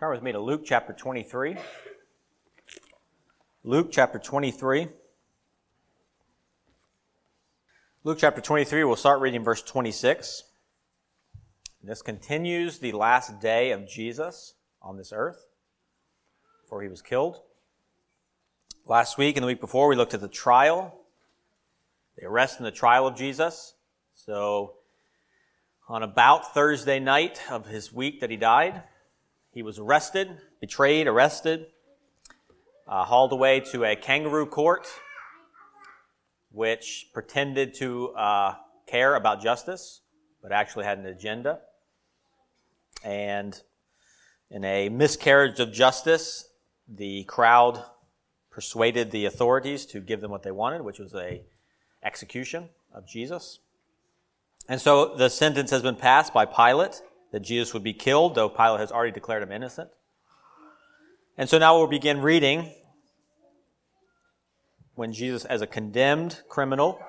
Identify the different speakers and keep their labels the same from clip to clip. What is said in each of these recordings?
Speaker 1: Turn with me to Luke chapter 23. Luke chapter 23. Luke chapter 23, we'll start reading verse 26. This continues the last day of Jesus on this earth before he was killed. Last week and the week before, we looked at the trial, the arrest and the trial of Jesus. So, on about Thursday night of his week that he died, he was arrested, betrayed, arrested, uh, hauled away to a kangaroo court, which pretended to uh, care about justice, but actually had an agenda. And in a miscarriage of justice, the crowd persuaded the authorities to give them what they wanted, which was a execution of Jesus. And so the sentence has been passed by Pilate that Jesus would be killed, though Pilate has already declared him innocent. And so now we'll begin reading when Jesus, as a condemned criminal,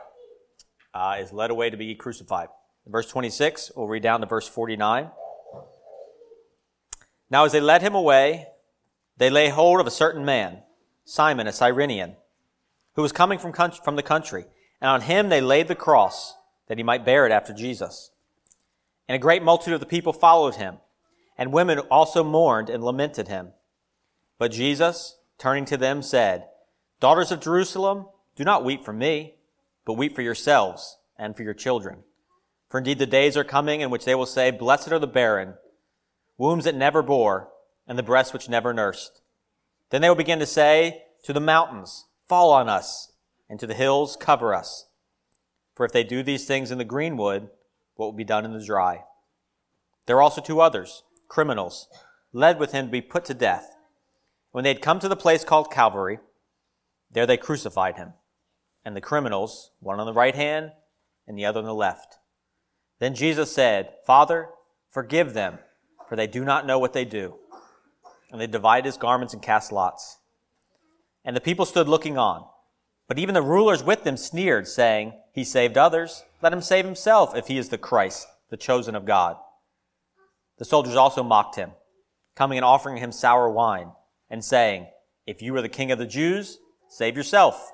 Speaker 1: uh, is led away to be crucified. In verse 26, we'll read down to verse 49. Now, as they led him away, they lay hold of a certain man, Simon, a Cyrenian, who was coming from, from the country, and on him they laid the cross, that he might bear it after Jesus. And a great multitude of the people followed him, and women also mourned and lamented him. But Jesus, turning to them, said, Daughters of Jerusalem, do not weep for me, but weep for yourselves and for your children. For indeed the days are coming in which they will say, Blessed are the barren, wombs that never bore, and the breasts which never nursed. Then they will begin to say to the mountains, Fall on us, and to the hills, Cover us. For if they do these things in the greenwood, what will be done in the dry? There were also two others, criminals, led with him to be put to death. When they had come to the place called Calvary, there they crucified him, and the criminals, one on the right hand and the other on the left. Then Jesus said, Father, forgive them, for they do not know what they do. And they divided his garments and cast lots. And the people stood looking on. But even the rulers with them sneered, saying, He saved others. Let him save himself if he is the Christ, the chosen of God. The soldiers also mocked him, coming and offering him sour wine, and saying, If you are the king of the Jews, Save yourself.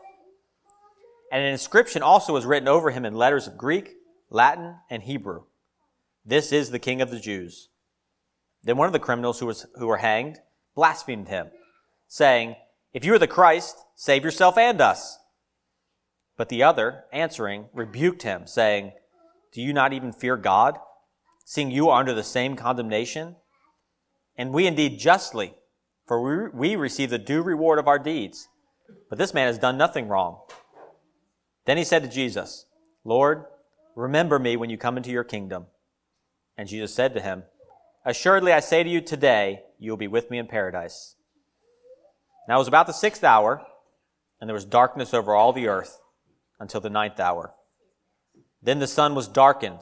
Speaker 1: And an inscription also was written over him in letters of Greek, Latin, and Hebrew. This is the King of the Jews. Then one of the criminals who, was, who were hanged blasphemed him, saying, If you are the Christ, save yourself and us. But the other, answering, rebuked him, saying, Do you not even fear God, seeing you are under the same condemnation? And we indeed justly, for we, we receive the due reward of our deeds. But this man has done nothing wrong. Then he said to Jesus, Lord, remember me when you come into your kingdom. And Jesus said to him, Assuredly I say to you today, you will be with me in paradise. Now it was about the sixth hour, and there was darkness over all the earth until the ninth hour. Then the sun was darkened,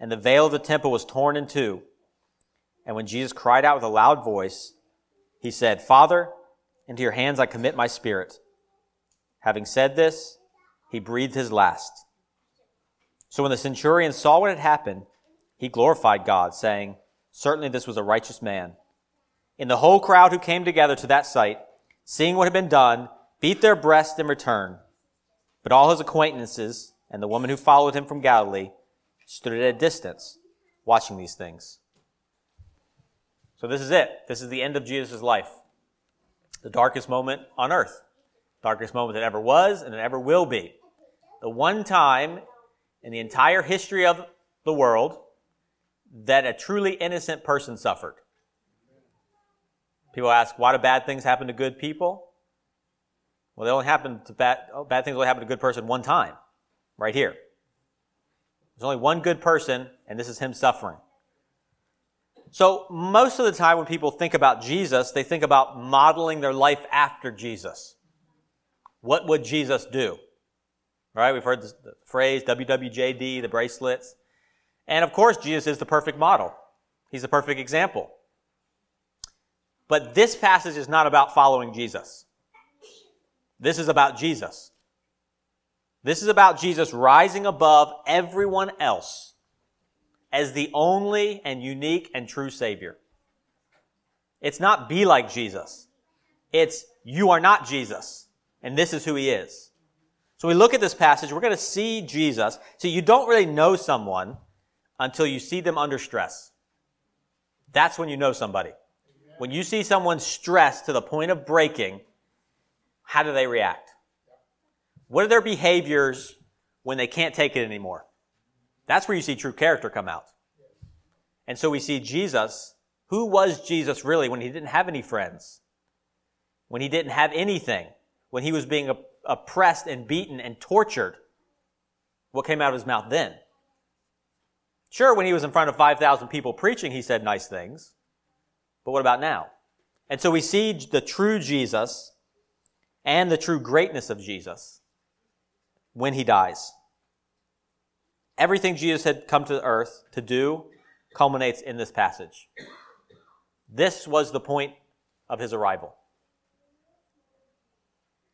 Speaker 1: and the veil of the temple was torn in two. And when Jesus cried out with a loud voice, he said, Father, into your hands I commit my spirit. Having said this, he breathed his last. So when the centurion saw what had happened, he glorified God, saying, Certainly this was a righteous man. In the whole crowd who came together to that sight, seeing what had been done, beat their breasts in return. But all his acquaintances and the woman who followed him from Galilee stood at a distance, watching these things. So this is it. This is the end of Jesus' life. The darkest moment on earth darkest moment that ever was and that ever will be. The one time in the entire history of the world that a truly innocent person suffered. People ask, why do bad things happen to good people? Well, they only happen to bad, oh, bad things only happen to a good person one time, right here. There's only one good person, and this is him suffering. So, most of the time when people think about Jesus, they think about modeling their life after Jesus. What would Jesus do? Right? We've heard the phrase WWJD, the bracelets. And of course, Jesus is the perfect model. He's the perfect example. But this passage is not about following Jesus. This is about Jesus. This is about Jesus rising above everyone else as the only and unique and true Savior. It's not be like Jesus. It's you are not Jesus. And this is who he is. So we look at this passage, we're going to see Jesus. See, you don't really know someone until you see them under stress. That's when you know somebody. When you see someone stressed to the point of breaking, how do they react? What are their behaviors when they can't take it anymore? That's where you see true character come out. And so we see Jesus. Who was Jesus really when he didn't have any friends? When he didn't have anything? When he was being oppressed and beaten and tortured? What came out of his mouth then? Sure, when he was in front of 5,000 people preaching, he said nice things. But what about now? And so we see the true Jesus and the true greatness of Jesus when he dies. Everything Jesus had come to earth to do culminates in this passage. This was the point of his arrival.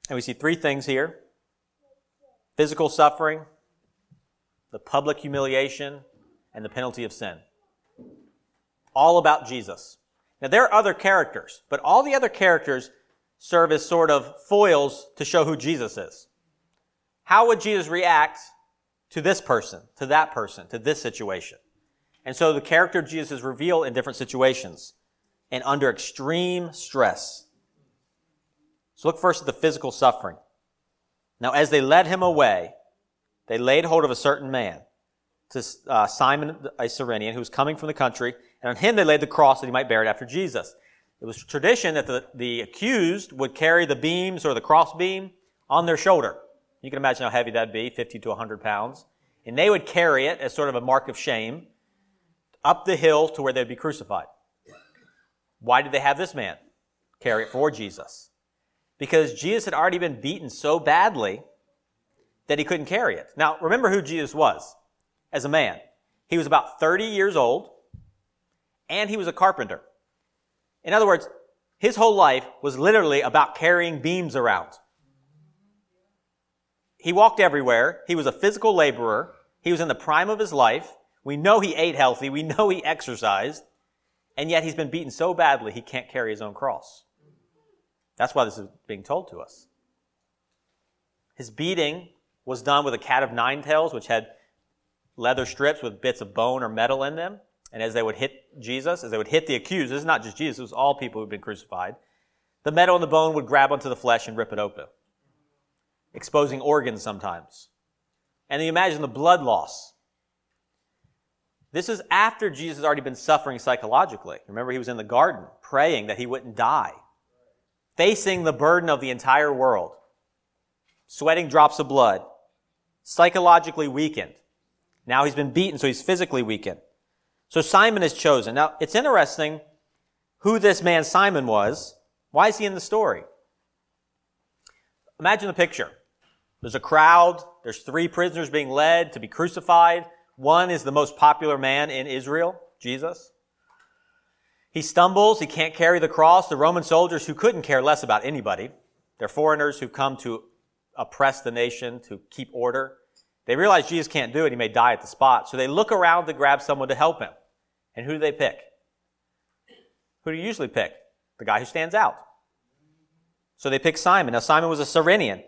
Speaker 1: And we see three things here physical suffering, the public humiliation, and the penalty of sin. All about Jesus. Now, there are other characters, but all the other characters serve as sort of foils to show who Jesus is. How would Jesus react to this person, to that person, to this situation? And so the character of Jesus is revealed in different situations and under extreme stress. So look first at the physical suffering. Now, as they led him away, they laid hold of a certain man, to uh, Simon a Cyrenian, who was coming from the country, and on him they laid the cross that he might bear it after Jesus. It was tradition that the, the accused would carry the beams or the cross beam on their shoulder. You can imagine how heavy that'd be, 50 to 100 pounds. And they would carry it as sort of a mark of shame up the hill to where they'd be crucified. Why did they have this man carry it for Jesus? Because Jesus had already been beaten so badly that he couldn't carry it. Now, remember who Jesus was as a man. He was about 30 years old, and he was a carpenter. In other words, his whole life was literally about carrying beams around. He walked everywhere. He was a physical laborer. He was in the prime of his life. We know he ate healthy. We know he exercised. And yet he's been beaten so badly he can't carry his own cross. That's why this is being told to us. His beating was done with a cat of nine tails, which had leather strips with bits of bone or metal in them. And as they would hit Jesus, as they would hit the accused, this is not just Jesus, it was all people who'd been crucified, the metal and the bone would grab onto the flesh and rip it open, exposing organs sometimes. And then you imagine the blood loss. This is after Jesus has already been suffering psychologically. Remember, he was in the garden praying that he wouldn't die, facing the burden of the entire world, sweating drops of blood, psychologically weakened. Now he's been beaten, so he's physically weakened. So Simon is chosen. Now, it's interesting who this man Simon was. Why is he in the story? Imagine the picture. There's a crowd. There's three prisoners being led to be crucified. One is the most popular man in Israel, Jesus. He stumbles. He can't carry the cross. The Roman soldiers who couldn't care less about anybody. They're foreigners who've come to oppress the nation, to keep order. They realize Jesus can't do it. He may die at the spot. So they look around to grab someone to help him. And who do they pick? Who do you usually pick? The guy who stands out. So they pick Simon. Now, Simon was a Cyrenian.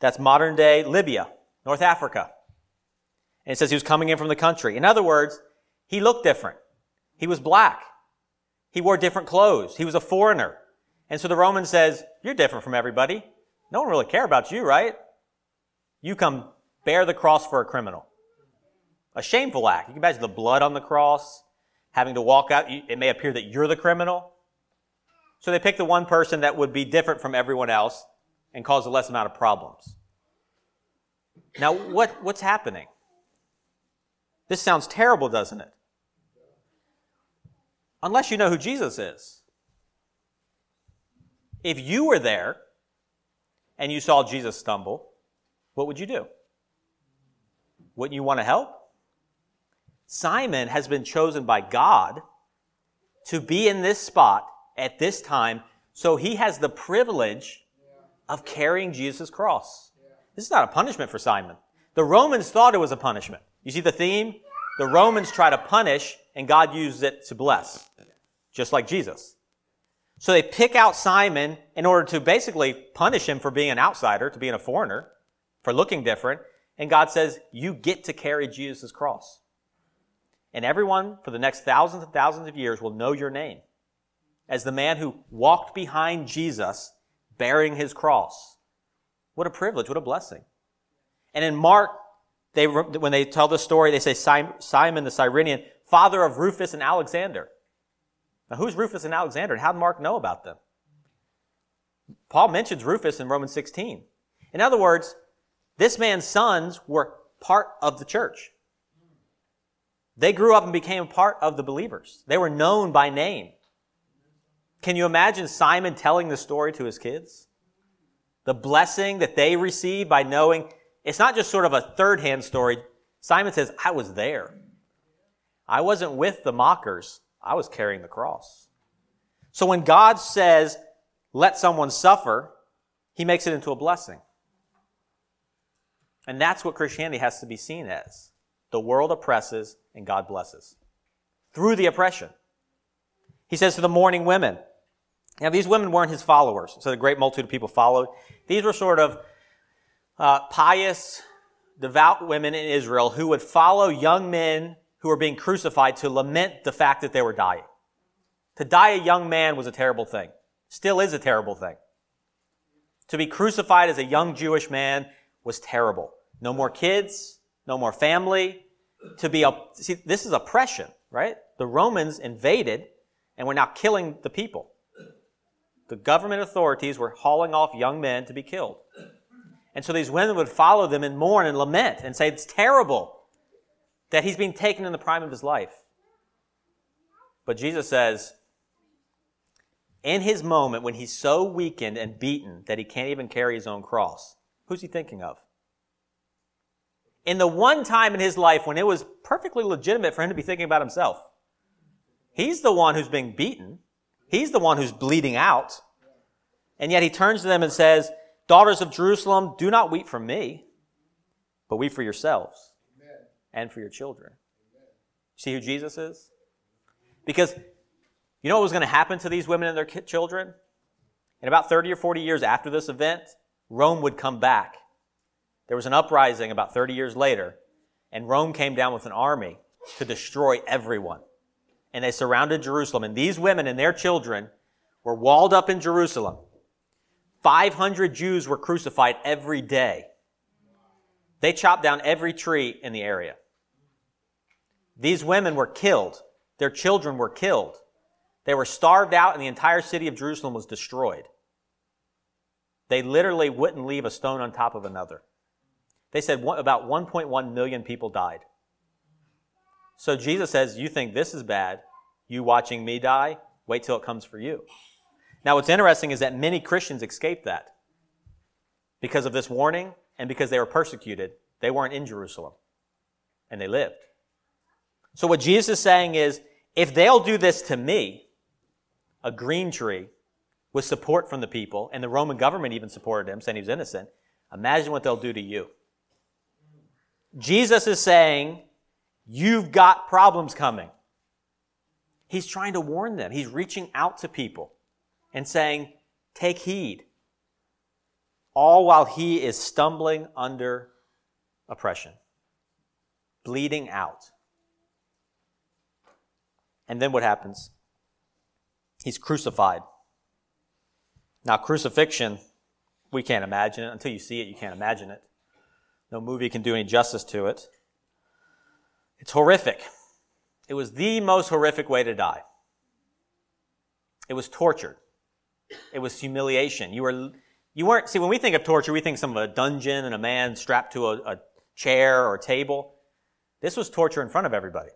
Speaker 1: That's modern day Libya, North Africa. And it says he was coming in from the country. In other words, he looked different. He was black. He wore different clothes. He was a foreigner. And so the Roman says, You're different from everybody. No one really care about you, right? You come bear the cross for a criminal. A shameful act. You can imagine the blood on the cross, having to walk out, it may appear that you're the criminal. So they pick the one person that would be different from everyone else and cause a less amount of problems. Now, what, what's happening? This sounds terrible, doesn't it? Unless you know who Jesus is. If you were there and you saw Jesus stumble, what would you do? Wouldn't you want to help? Simon has been chosen by God to be in this spot at this time, so he has the privilege of carrying Jesus' cross. This is not a punishment for Simon. The Romans thought it was a punishment. You see the theme? The Romans try to punish, and God uses it to bless, just like Jesus. So they pick out Simon in order to basically punish him for being an outsider, to being a foreigner, for looking different. And God says, You get to carry Jesus' cross. And everyone for the next thousands and thousands of years will know your name as the man who walked behind Jesus bearing his cross. What a privilege, what a blessing. And in Mark, they, when they tell the story, they say Simon the Cyrenian, father of Rufus and Alexander. Now, who's Rufus and Alexander, and how did Mark know about them? Paul mentions Rufus in Romans 16. In other words, this man's sons were part of the church. They grew up and became part of the believers. They were known by name. Can you imagine Simon telling the story to his kids? The blessing that they received by knowing it's not just sort of a third hand story. Simon says, I was there. I wasn't with the mockers. I was carrying the cross. So when God says, let someone suffer, he makes it into a blessing. And that's what Christianity has to be seen as. The world oppresses and God blesses. Through the oppression. He says to the mourning women. Now, these women weren't his followers, so the great multitude of people followed. These were sort of uh, pious, devout women in Israel who would follow young men who were being crucified to lament the fact that they were dying. To die a young man was a terrible thing. Still is a terrible thing. To be crucified as a young Jewish man was terrible. No more kids, no more family. To be, a, see, this is oppression, right? The Romans invaded and were now killing the people. The government authorities were hauling off young men to be killed. And so these women would follow them and mourn and lament and say, It's terrible that he's being taken in the prime of his life. But Jesus says, in his moment when he's so weakened and beaten that he can't even carry his own cross, who's he thinking of? In the one time in his life when it was perfectly legitimate for him to be thinking about himself, he's the one who's being beaten. He's the one who's bleeding out. And yet he turns to them and says, Daughters of Jerusalem, do not weep for me, but weep for yourselves and for your children. See who Jesus is? Because you know what was going to happen to these women and their children? In about 30 or 40 years after this event, Rome would come back. There was an uprising about 30 years later, and Rome came down with an army to destroy everyone. And they surrounded Jerusalem. And these women and their children were walled up in Jerusalem 500 Jews were crucified every day. They chopped down every tree in the area. These women were killed. Their children were killed. They were starved out, and the entire city of Jerusalem was destroyed. They literally wouldn't leave a stone on top of another. They said about 1.1 million people died. So Jesus says, You think this is bad? You watching me die? Wait till it comes for you. Now, what's interesting is that many Christians escaped that because of this warning and because they were persecuted. They weren't in Jerusalem and they lived. So, what Jesus is saying is if they'll do this to me, a green tree, with support from the people, and the Roman government even supported him, saying he was innocent, imagine what they'll do to you. Jesus is saying, You've got problems coming. He's trying to warn them, he's reaching out to people and saying, Take heed. All while he is stumbling under oppression, bleeding out. And then what happens? He's crucified. Now, crucifixion, we can't imagine it. Until you see it, you can't imagine it. No movie can do any justice to it. It's horrific. It was the most horrific way to die. It was tortured. It was humiliation. You were, you weren't, see, when we think of torture, we think some of a dungeon and a man strapped to a, a chair or a table. This was torture in front of everybody.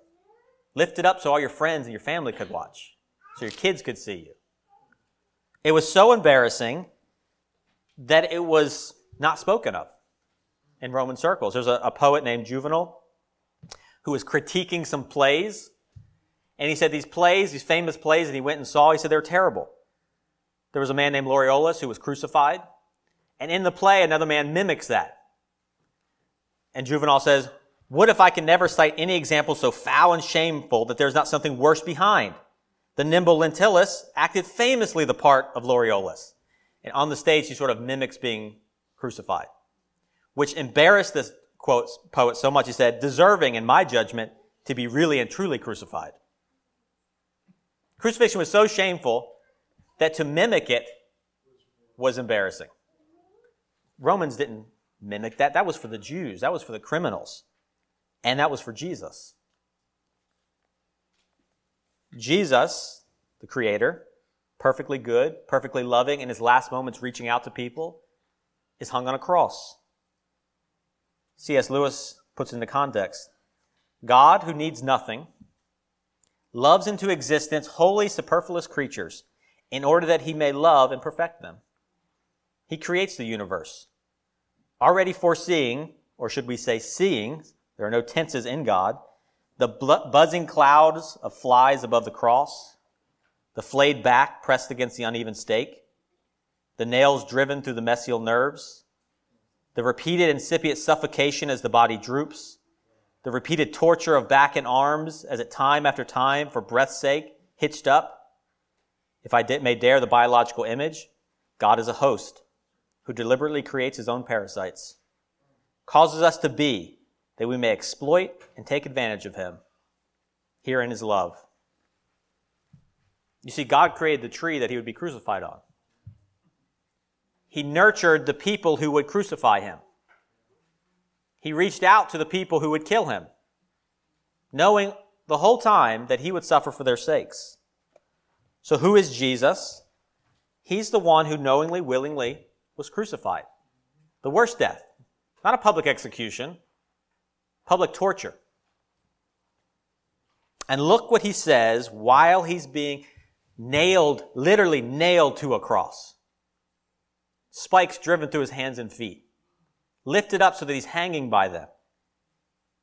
Speaker 1: Lifted up so all your friends and your family could watch, so your kids could see you. It was so embarrassing that it was not spoken of in Roman circles. There's a, a poet named Juvenal who was critiquing some plays. And he said these plays, these famous plays that he went and saw, he said they're terrible. There was a man named Laureolus who was crucified. And in the play, another man mimics that. And Juvenal says, What if I can never cite any example so foul and shameful that there's not something worse behind? The nimble Lentulus acted famously the part of Laureolus. And on the stage, he sort of mimics being crucified, which embarrassed this quote, poet so much he said, deserving, in my judgment, to be really and truly crucified. Crucifixion was so shameful that to mimic it was embarrassing. Romans didn't mimic that. That was for the Jews. That was for the criminals. And that was for Jesus. Jesus, the Creator, perfectly good, perfectly loving, in his last moments reaching out to people, is hung on a cross. C.S. Lewis puts into context. God, who needs nothing, loves into existence wholly superfluous creatures in order that he may love and perfect them. He creates the universe, already foreseeing, or should we say seeing, there are no tenses in God, the buzzing clouds of flies above the cross, the flayed back pressed against the uneven stake, the nails driven through the mesial nerves, the repeated incipient suffocation as the body droops, the repeated torture of back and arms as it time after time, for breath's sake, hitched up. If I may dare the biological image, God is a host who deliberately creates his own parasites, causes us to be that we may exploit and take advantage of him here in his love. You see, God created the tree that he would be crucified on. He nurtured the people who would crucify him. He reached out to the people who would kill him, knowing the whole time that he would suffer for their sakes. So, who is Jesus? He's the one who knowingly, willingly was crucified. The worst death. Not a public execution, public torture. And look what he says while he's being nailed, literally nailed to a cross. Spikes driven through his hands and feet, lifted up so that he's hanging by them.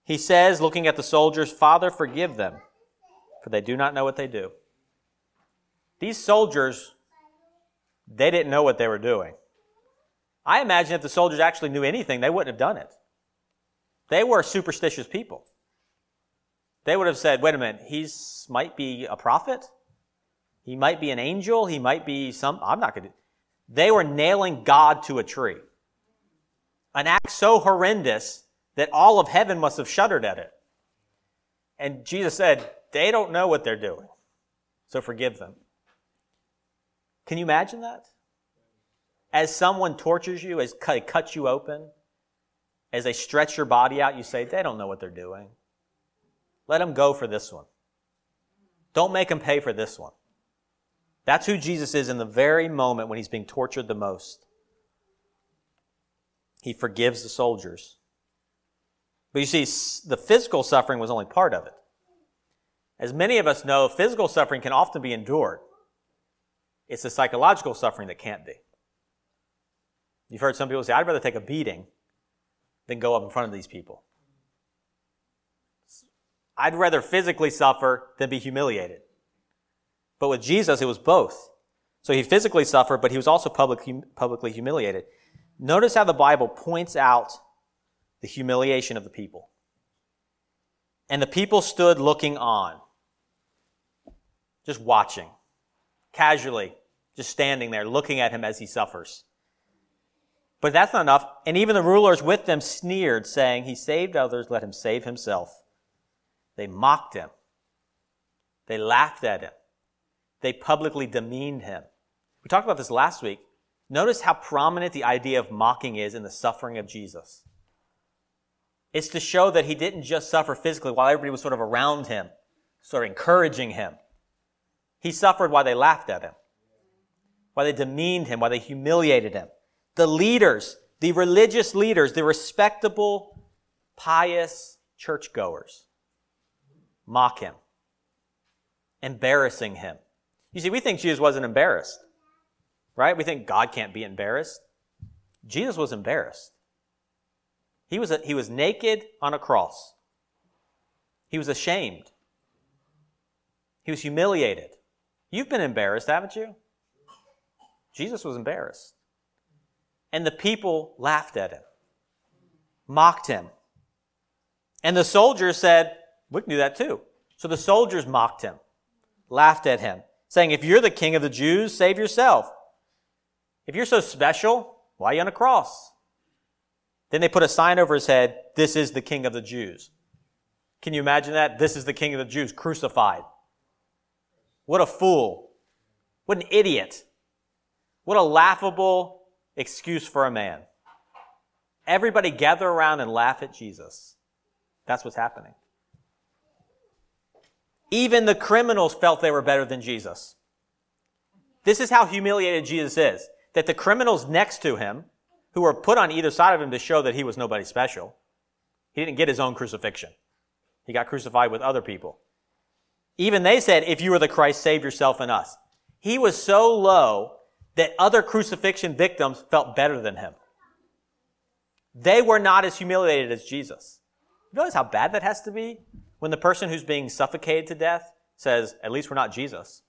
Speaker 1: He says, looking at the soldiers, Father, forgive them, for they do not know what they do. These soldiers, they didn't know what they were doing. I imagine if the soldiers actually knew anything, they wouldn't have done it. They were superstitious people. They would have said, wait a minute, he might be a prophet. He might be an angel. He might be some, I'm not going to. They were nailing God to a tree. An act so horrendous that all of heaven must have shuddered at it. And Jesus said, they don't know what they're doing. So forgive them. Can you imagine that? As someone tortures you, as they cut you open, as they stretch your body out, you say, they don't know what they're doing. Let them go for this one. Don't make them pay for this one. That's who Jesus is in the very moment when he's being tortured the most. He forgives the soldiers. But you see, the physical suffering was only part of it. As many of us know, physical suffering can often be endured. It's the psychological suffering that can't be. You've heard some people say, I'd rather take a beating than go up in front of these people. I'd rather physically suffer than be humiliated. But with Jesus, it was both. So he physically suffered, but he was also public, publicly humiliated. Notice how the Bible points out the humiliation of the people. And the people stood looking on, just watching, casually, just standing there, looking at him as he suffers. But that's not enough. And even the rulers with them sneered, saying, He saved others, let him save himself. They mocked him. They laughed at him. They publicly demeaned him. We talked about this last week. Notice how prominent the idea of mocking is in the suffering of Jesus. It's to show that he didn't just suffer physically while everybody was sort of around him, sort of encouraging him. He suffered while they laughed at him, while they demeaned him, while they humiliated him. The leaders, the religious leaders, the respectable, pious churchgoers mock him, embarrassing him. You see, we think Jesus wasn't embarrassed, right? We think God can't be embarrassed. Jesus was embarrassed. He was, a, he was naked on a cross. He was ashamed. He was humiliated. You've been embarrassed, haven't you? Jesus was embarrassed. And the people laughed at him, mocked him. And the soldiers said, We can do that too. So the soldiers mocked him. laughed at him, saying, If you're the king of the Jews, save yourself. If you're so special, why are you on a cross? Then they put a sign over his head, This is the king of the Jews. Can you imagine that? This is the king of the Jews, crucified. What a fool. What an idiot. What a laughable excuse for a man. Everybody gather around and laugh at Jesus. That's what's happening. Even the criminals felt they were better than Jesus. This is how humiliated Jesus is. That the criminals next to him, who were put on either side of him to show that he was nobody special, he didn't get his own crucifixion. He got crucified with other people. Even they said, if you are the Christ, save yourself and us. He was so low that other crucifixion victims felt better than him. They were not as humiliated as Jesus. You notice how bad that has to be? When the person who's being suffocated to death says, at least we're not Jesus.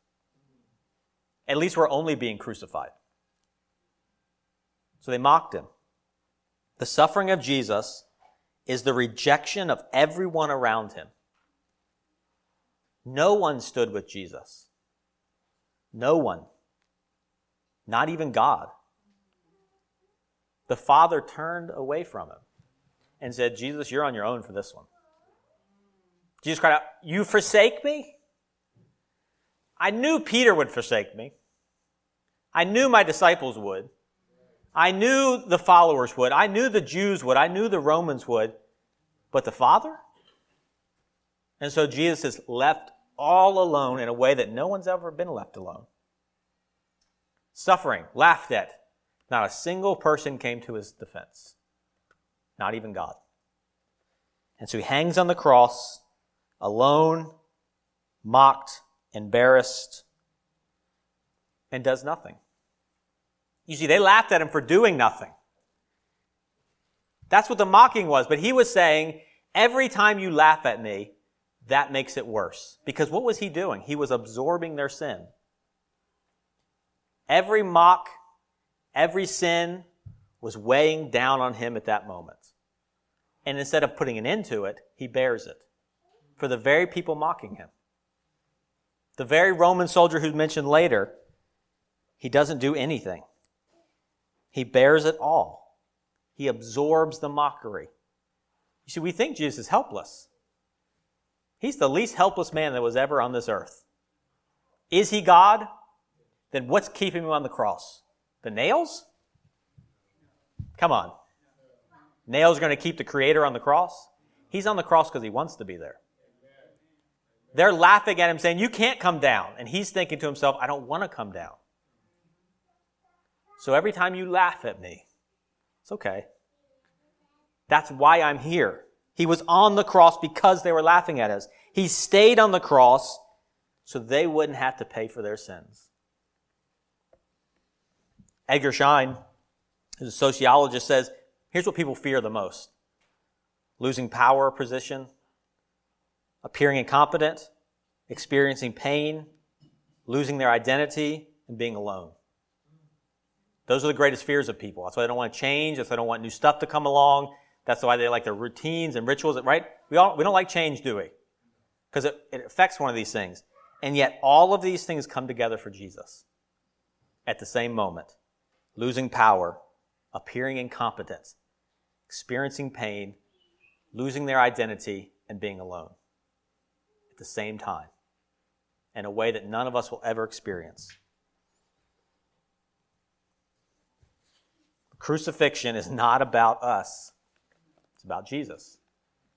Speaker 1: At least we're only being crucified. So they mocked him. The suffering of Jesus is the rejection of everyone around him. No one stood with Jesus. No one. Not even God. The Father turned away from him and said, Jesus, you're on your own for this one. Jesus cried out, You forsake me? I knew Peter would forsake me. I knew my disciples would. I knew the followers would. I knew the Jews would. I knew the Romans would. But the Father? And so Jesus is left all alone in a way that no one's ever been left alone. Suffering, laughed at. Not a single person came to his defense. Not even God. And so he hangs on the cross alone, mocked, embarrassed, and does nothing. You see, they laughed at him for doing nothing. That's what the mocking was. But he was saying, every time you laugh at me, that makes it worse. Because what was he doing? He was absorbing their sin. Every mock, every sin was weighing down on him at that moment. And instead of putting an end to it, he bears it for the very people mocking him. The very Roman soldier who's mentioned later, he doesn't do anything. He bears it all. He absorbs the mockery. You see, we think Jesus is helpless. He's the least helpless man that was ever on this earth. Is he God? Then what's keeping him on the cross? The nails? Come on. Nails are going to keep the Creator on the cross? He's on the cross because he wants to be there. They're laughing at him saying, You can't come down. And he's thinking to himself, I don't want to come down. So every time you laugh at me, it's okay. That's why I'm here. He was on the cross because they were laughing at us. He stayed on the cross so they wouldn't have to pay for their sins. Edgar Schein, who's a sociologist, says here's what people fear the most losing power or position, appearing incompetent, experiencing pain, losing their identity, and being alone. Those are the greatest fears of people. That's why they don't want to change. That's why they don't want new stuff to come along. That's why they like their routines and rituals, right? We, all, we don't like change, do we? Because it, it affects one of these things. And yet, all of these things come together for Jesus at the same moment losing power, appearing incompetent, experiencing pain, losing their identity, and being alone the same time in a way that none of us will ever experience. Crucifixion is not about us, it's about Jesus.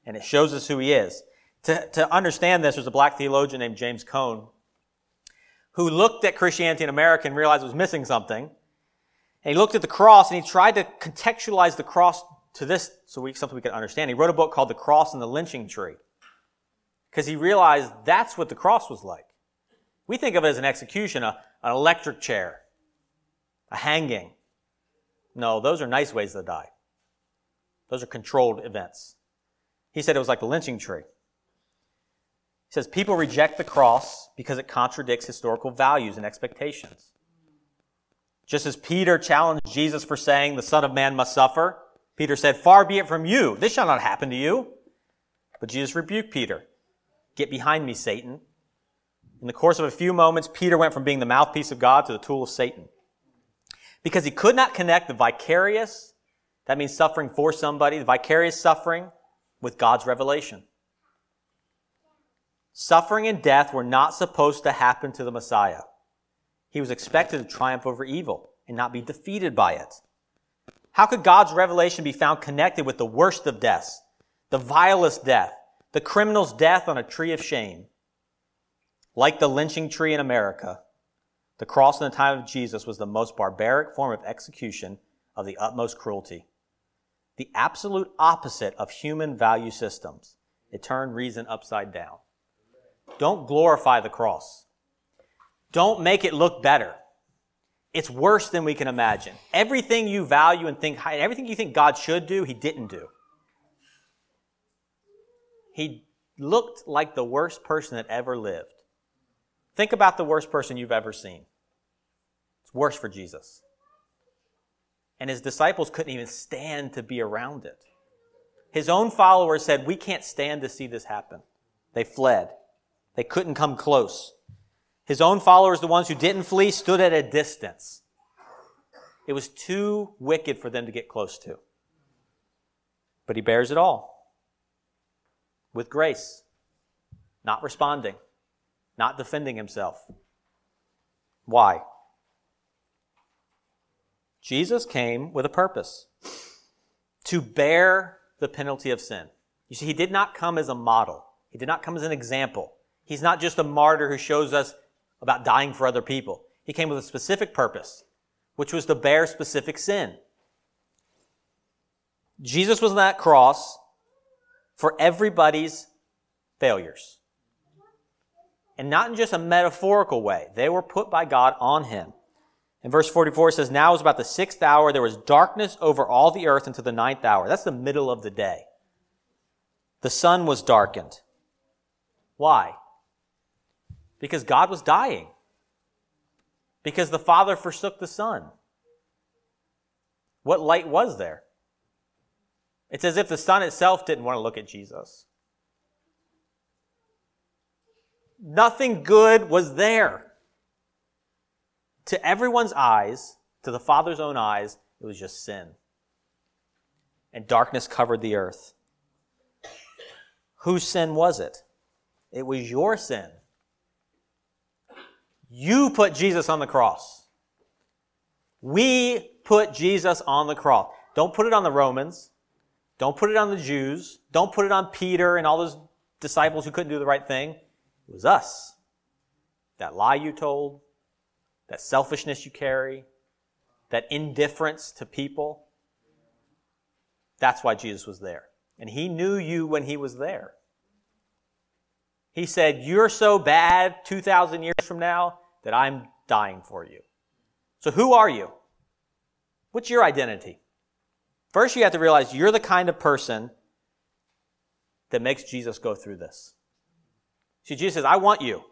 Speaker 1: And it shows us who he is. To, to understand this, there's a black theologian named James Cone who looked at Christianity in America and realized it was missing something. And he looked at the cross and he tried to contextualize the cross to this so we, something we could understand. He wrote a book called The Cross and the Lynching Tree because he realized that's what the cross was like. We think of it as an execution, a, an electric chair, a hanging. No, those are nice ways to die. Those are controlled events. He said it was like the lynching tree. He says people reject the cross because it contradicts historical values and expectations. Just as Peter challenged Jesus for saying the Son of Man must suffer, Peter said, Far be it from you. This shall not happen to you. But Jesus rebuked Peter. Get behind me, Satan. In the course of a few moments, Peter went from being the mouthpiece of God to the tool of Satan. Because he could not connect the vicarious, that means suffering for somebody, the vicarious suffering, with God's revelation. Suffering and death were not supposed to happen to the Messiah. He was expected to triumph over evil and not be defeated by it. How could God's revelation be found connected with the worst of deaths, the vilest death, the criminal's death on a tree of shame? Like the lynching tree in America, the cross in the time of Jesus was the most barbaric form of execution of the utmost cruelty. The absolute opposite of human value systems. It turned reason upside down. Don't glorify the cross. Don't make it look better. It's worse than we can imagine. Everything you value and think everything you think God should do, he didn't do. He looked like the worst person that ever lived. Think about the worst person you've ever seen. It's worse for Jesus. And his disciples couldn't even stand to be around it. His own followers said, We can't stand to see this happen. They fled. They couldn't come close. His own followers, the ones who didn't flee, stood at a distance. It was too wicked for them to get close to. But he bears it all with grace, not responding, not defending himself. Why? Jesus came with a purpose to bear the penalty of sin. You see, he did not come as a model. He did not come as an example. He's not just a martyr who shows us about dying for other people. He came with a specific purpose, which was to bear specific sin. Jesus was on that cross for everybody's failures. And not in just a metaphorical way. They were put by God on him. In verse 44 it says, Now was about the sixth hour. There was darkness over all the earth until the ninth hour. That's the middle of the day. The sun was darkened. Why? Because God was dying. Because the Father forsook the Son. What light was there? It's as if the Sun itself didn't want to look at Jesus. Nothing good was there. To everyone's eyes, to the Father's own eyes, it was just sin. And darkness covered the earth. Whose sin was it? It was your sin. You put Jesus on the cross. We put Jesus on the cross. Don't put it on the Romans. Don't put it on the Jews. Don't put it on Peter and all those disciples who couldn't do the right thing. It was us. That lie you told, that selfishness you carry, that indifference to people. That's why Jesus was there. And he knew you when he was there. He said, You're so bad 2,000 years from now that I'm dying for you. So who are you? What's your identity? First, you have to realize you're the kind of person that makes Jesus go through this. See, Jesus says, I want you.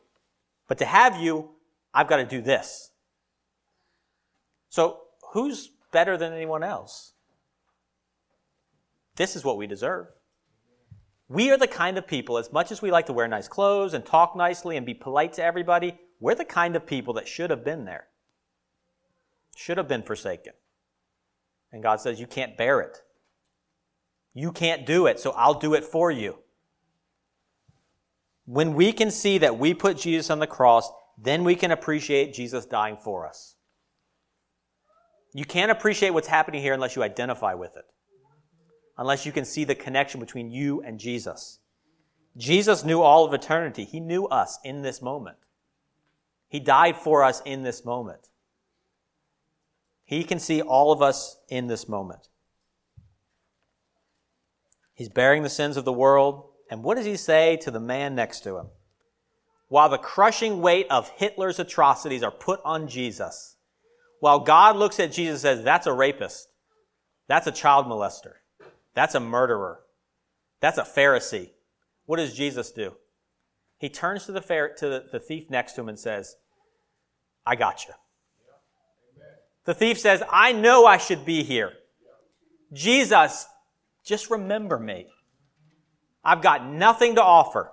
Speaker 1: But to have you, I've got to do this. So who's better than anyone else? This is what we deserve. We are the kind of people, as much as we like to wear nice clothes and talk nicely and be polite to everybody, we're the kind of people that should have been there, should have been forsaken. And God says, You can't bear it. You can't do it, so I'll do it for you. When we can see that we put Jesus on the cross, then we can appreciate Jesus dying for us. You can't appreciate what's happening here unless you identify with it, unless you can see the connection between you and Jesus. Jesus knew all of eternity. He knew us in this moment. He died for us in this moment. He can see all of us in this moment. He's bearing the sins of the world. And what does he say to the man next to him? While the crushing weight of Hitler's atrocities are put on Jesus, while God looks at Jesus and says, that's a rapist, that's a child molester, that's a murderer, that's a Pharisee, what does Jesus do? He turns to the, to the, thief next to him and says, I got you. The thief says, I know I should be here. Jesus, just remember me. I've got nothing to offer.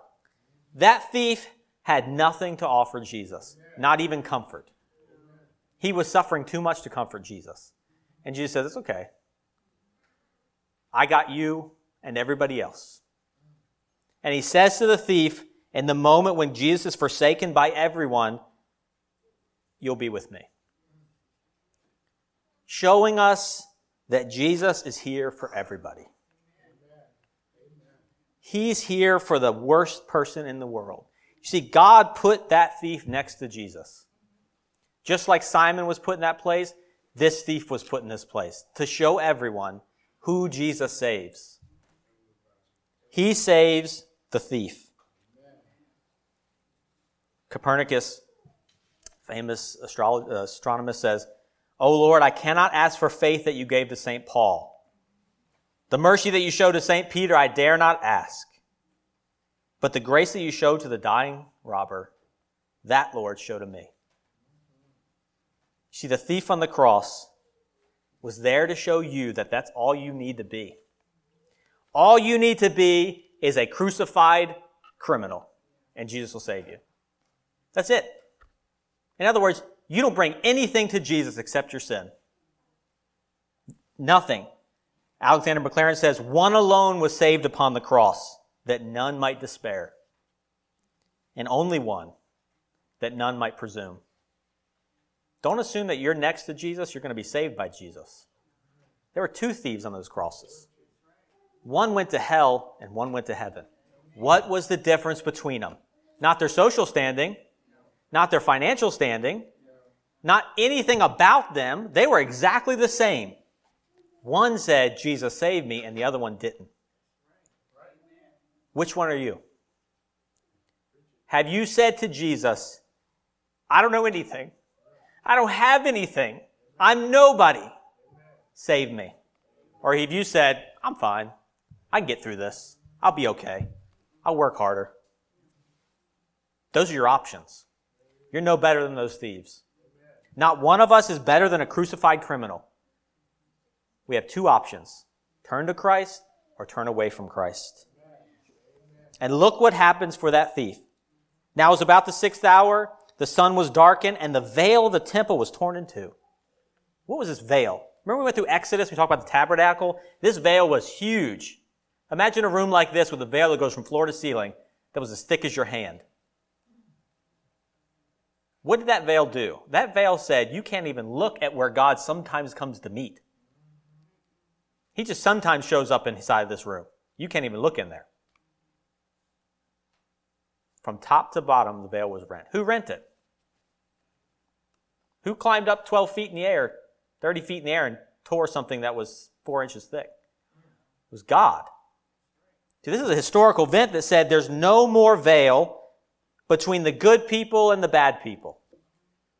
Speaker 1: That thief had nothing to offer Jesus, not even comfort. He was suffering too much to comfort Jesus. And Jesus says, It's okay. I got you and everybody else. And he says to the thief, in the moment when Jesus is forsaken by everyone, You'll be with me. Showing us that Jesus is here for everybody. He's here for the worst person in the world. You see, God put that thief next to Jesus. Just like Simon was put in that place, this thief was put in this place to show everyone who Jesus saves. He saves the thief. Copernicus, famous uh, astronomer, says, O Lord, I cannot ask for faith that you gave to St. Paul. The mercy that you showed to St. Peter, I dare not ask. But the grace that you showed to the dying robber, that, Lord, show to me. See, the thief on the cross was there to show you that that's all you need to be. All you need to be is a crucified criminal, and Jesus will save you. That's it. In other words, you don't bring anything to Jesus except your sin. Nothing. Alexander Maclaren says, One alone was saved upon the cross, that none might despair. And only one, that none might presume. Don't assume that you're next to Jesus, you're going to be saved by Jesus. There were two thieves on those crosses. One went to hell and one went to heaven. What was the difference between them? Not their social standing, not their financial standing, not anything about them. They were exactly the same. One said, Jesus saved me, and the other one didn't. Which one are you? Have you said to Jesus, I don't know anything. I don't have anything. I'm nobody. Save me. Or have you said, I'm fine. I can get through this. I'll be okay. I'll work harder. Those are your options. You're no better than those thieves. Not one of us is better than a crucified criminal. We have two options turn to Christ or turn away from Christ. And look what happens for that thief. Now it was about the sixth hour. The sun was darkened and the veil of the temple was torn in two. What was this veil? Remember we went through Exodus, we talked about the tabernacle? This veil was huge. Imagine a room like this with a veil that goes from floor to ceiling that was as thick as your hand. What did that veil do? That veil said you can't even look at where God sometimes comes to meet. He just sometimes shows up inside of this room. You can't even look in there. From top to bottom, the veil was rent. Who rent it? Who climbed up 12 feet in the air, 30 feet in the air, and tore something that was four inches thick? It was God. See, this is a historical event that said there's no more veil between the good people and the bad people.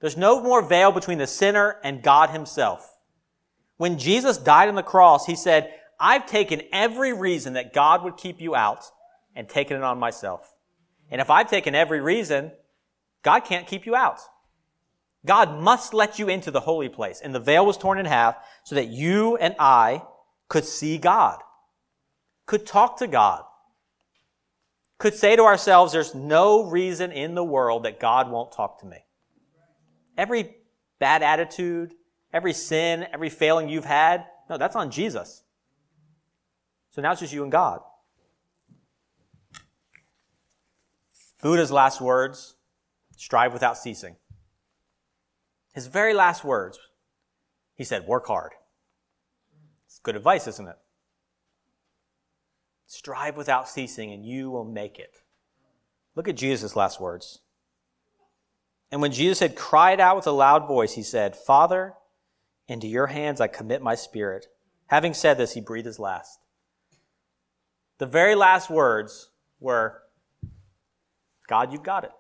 Speaker 1: There's no more veil between the sinner and God himself. When Jesus died on the cross, he said, I've taken every reason that God would keep you out and taken it on myself. And if I've taken every reason, God can't keep you out. God must let you into the holy place. And the veil was torn in half so that you and I could see God, could talk to God, could say to ourselves, there's no reason in the world that God won't talk to me. Every bad attitude, every sin, every failing you've had, no, that's on Jesus. So now it's just you and God. Buddha's last words strive without ceasing. His very last words, he said, work hard. It's good advice, isn't it? Strive without ceasing, and you will make it. Look at Jesus' last words. And when Jesus had cried out with a loud voice, he said, Father, into your hands I commit my spirit. Having said this, he breathed his last. The very last words were, God, you've got it.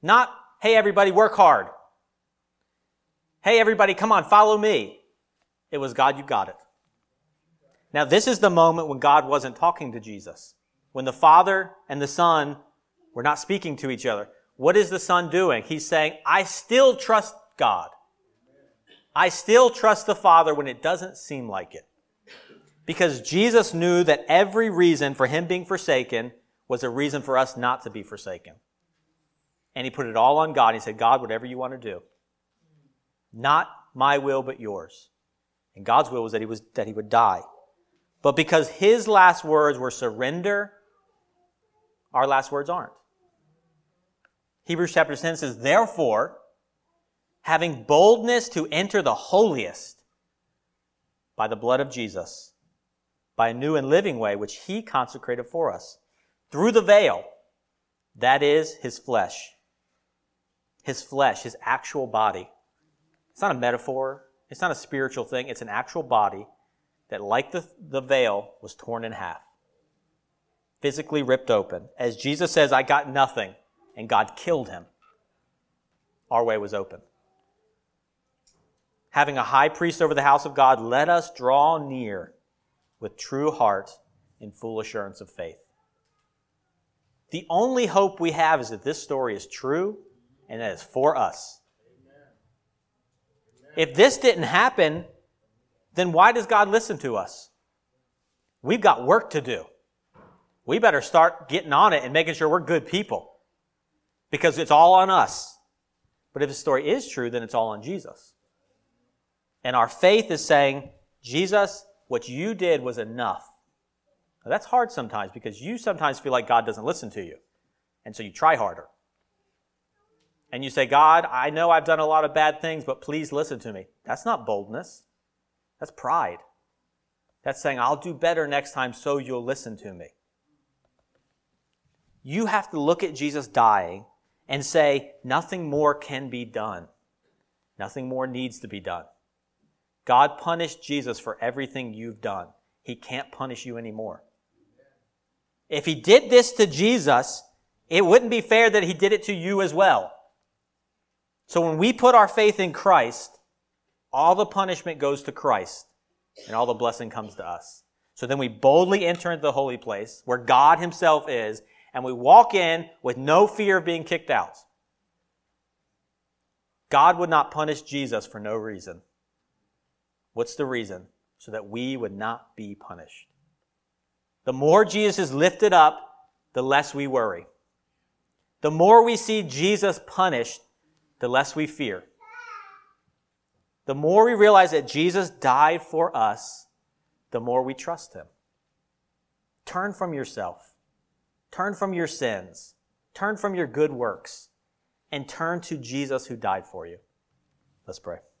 Speaker 1: Not, hey, everybody, work hard. Hey, everybody, come on, follow me. It was, God, you've got it. Now, this is the moment when God wasn't talking to Jesus, when the Father and the Son were not speaking to each other. What is the Son doing? He's saying, I still trust God. I still trust the Father when it doesn't seem like it. Because Jesus knew that every reason for him being forsaken was a reason for us not to be forsaken. And he put it all on God. He said, God, whatever you want to do. Not my will, but yours. And God's will was that he, was, that he would die. But because his last words were surrender, our last words aren't. Hebrews chapter 10 says, Therefore, having boldness to enter the holiest by the blood of Jesus, by a new and living way which he consecrated for us, through the veil, that is his flesh. His flesh, his actual body. It's not a metaphor. It's not a spiritual thing. It's an actual body that, like the, the veil, was torn in half, physically ripped open. As Jesus says, I got nothing, and God killed him, our way was open. Having a high priest over the house of God, let us draw near with true heart in full assurance of faith. The only hope we have is that this story is true and that it's for us. If this didn't happen, then why does God listen to us? We've got work to do. We better start getting on it and making sure we're good people because it's all on us. But if the story is true, then it's all on Jesus. And our faith is saying, Jesus, what you did was enough. Now, that's hard sometimes because you sometimes feel like God doesn't listen to you. And so you try harder and you say, God, I know I've done a lot of bad things, but please listen to me. That's not boldness. That's pride. That's saying, I'll do better next time so you'll listen to me. You have to look at Jesus dying and say, nothing more can be done. Nothing more needs to be done. God punished Jesus for everything you've done. He can't punish you anymore. If he did this to Jesus, it wouldn't be fair that he did it to you as well. So when we put our faith in Christ, all the punishment goes to Christ and all the blessing comes to us. So then we boldly enter into the holy place where God himself is and we walk in with no fear of being kicked out. God would not punish Jesus for no reason. What's the reason? So that we would not be punished. The more Jesus is lifted up, the less we worry. The more we see Jesus punished, the less we fear. The more we realize that Jesus died for us, the more we trust him. Turn from yourself. Turn from your sins. Turn from your good works and turn to Jesus who died for you. Let's pray.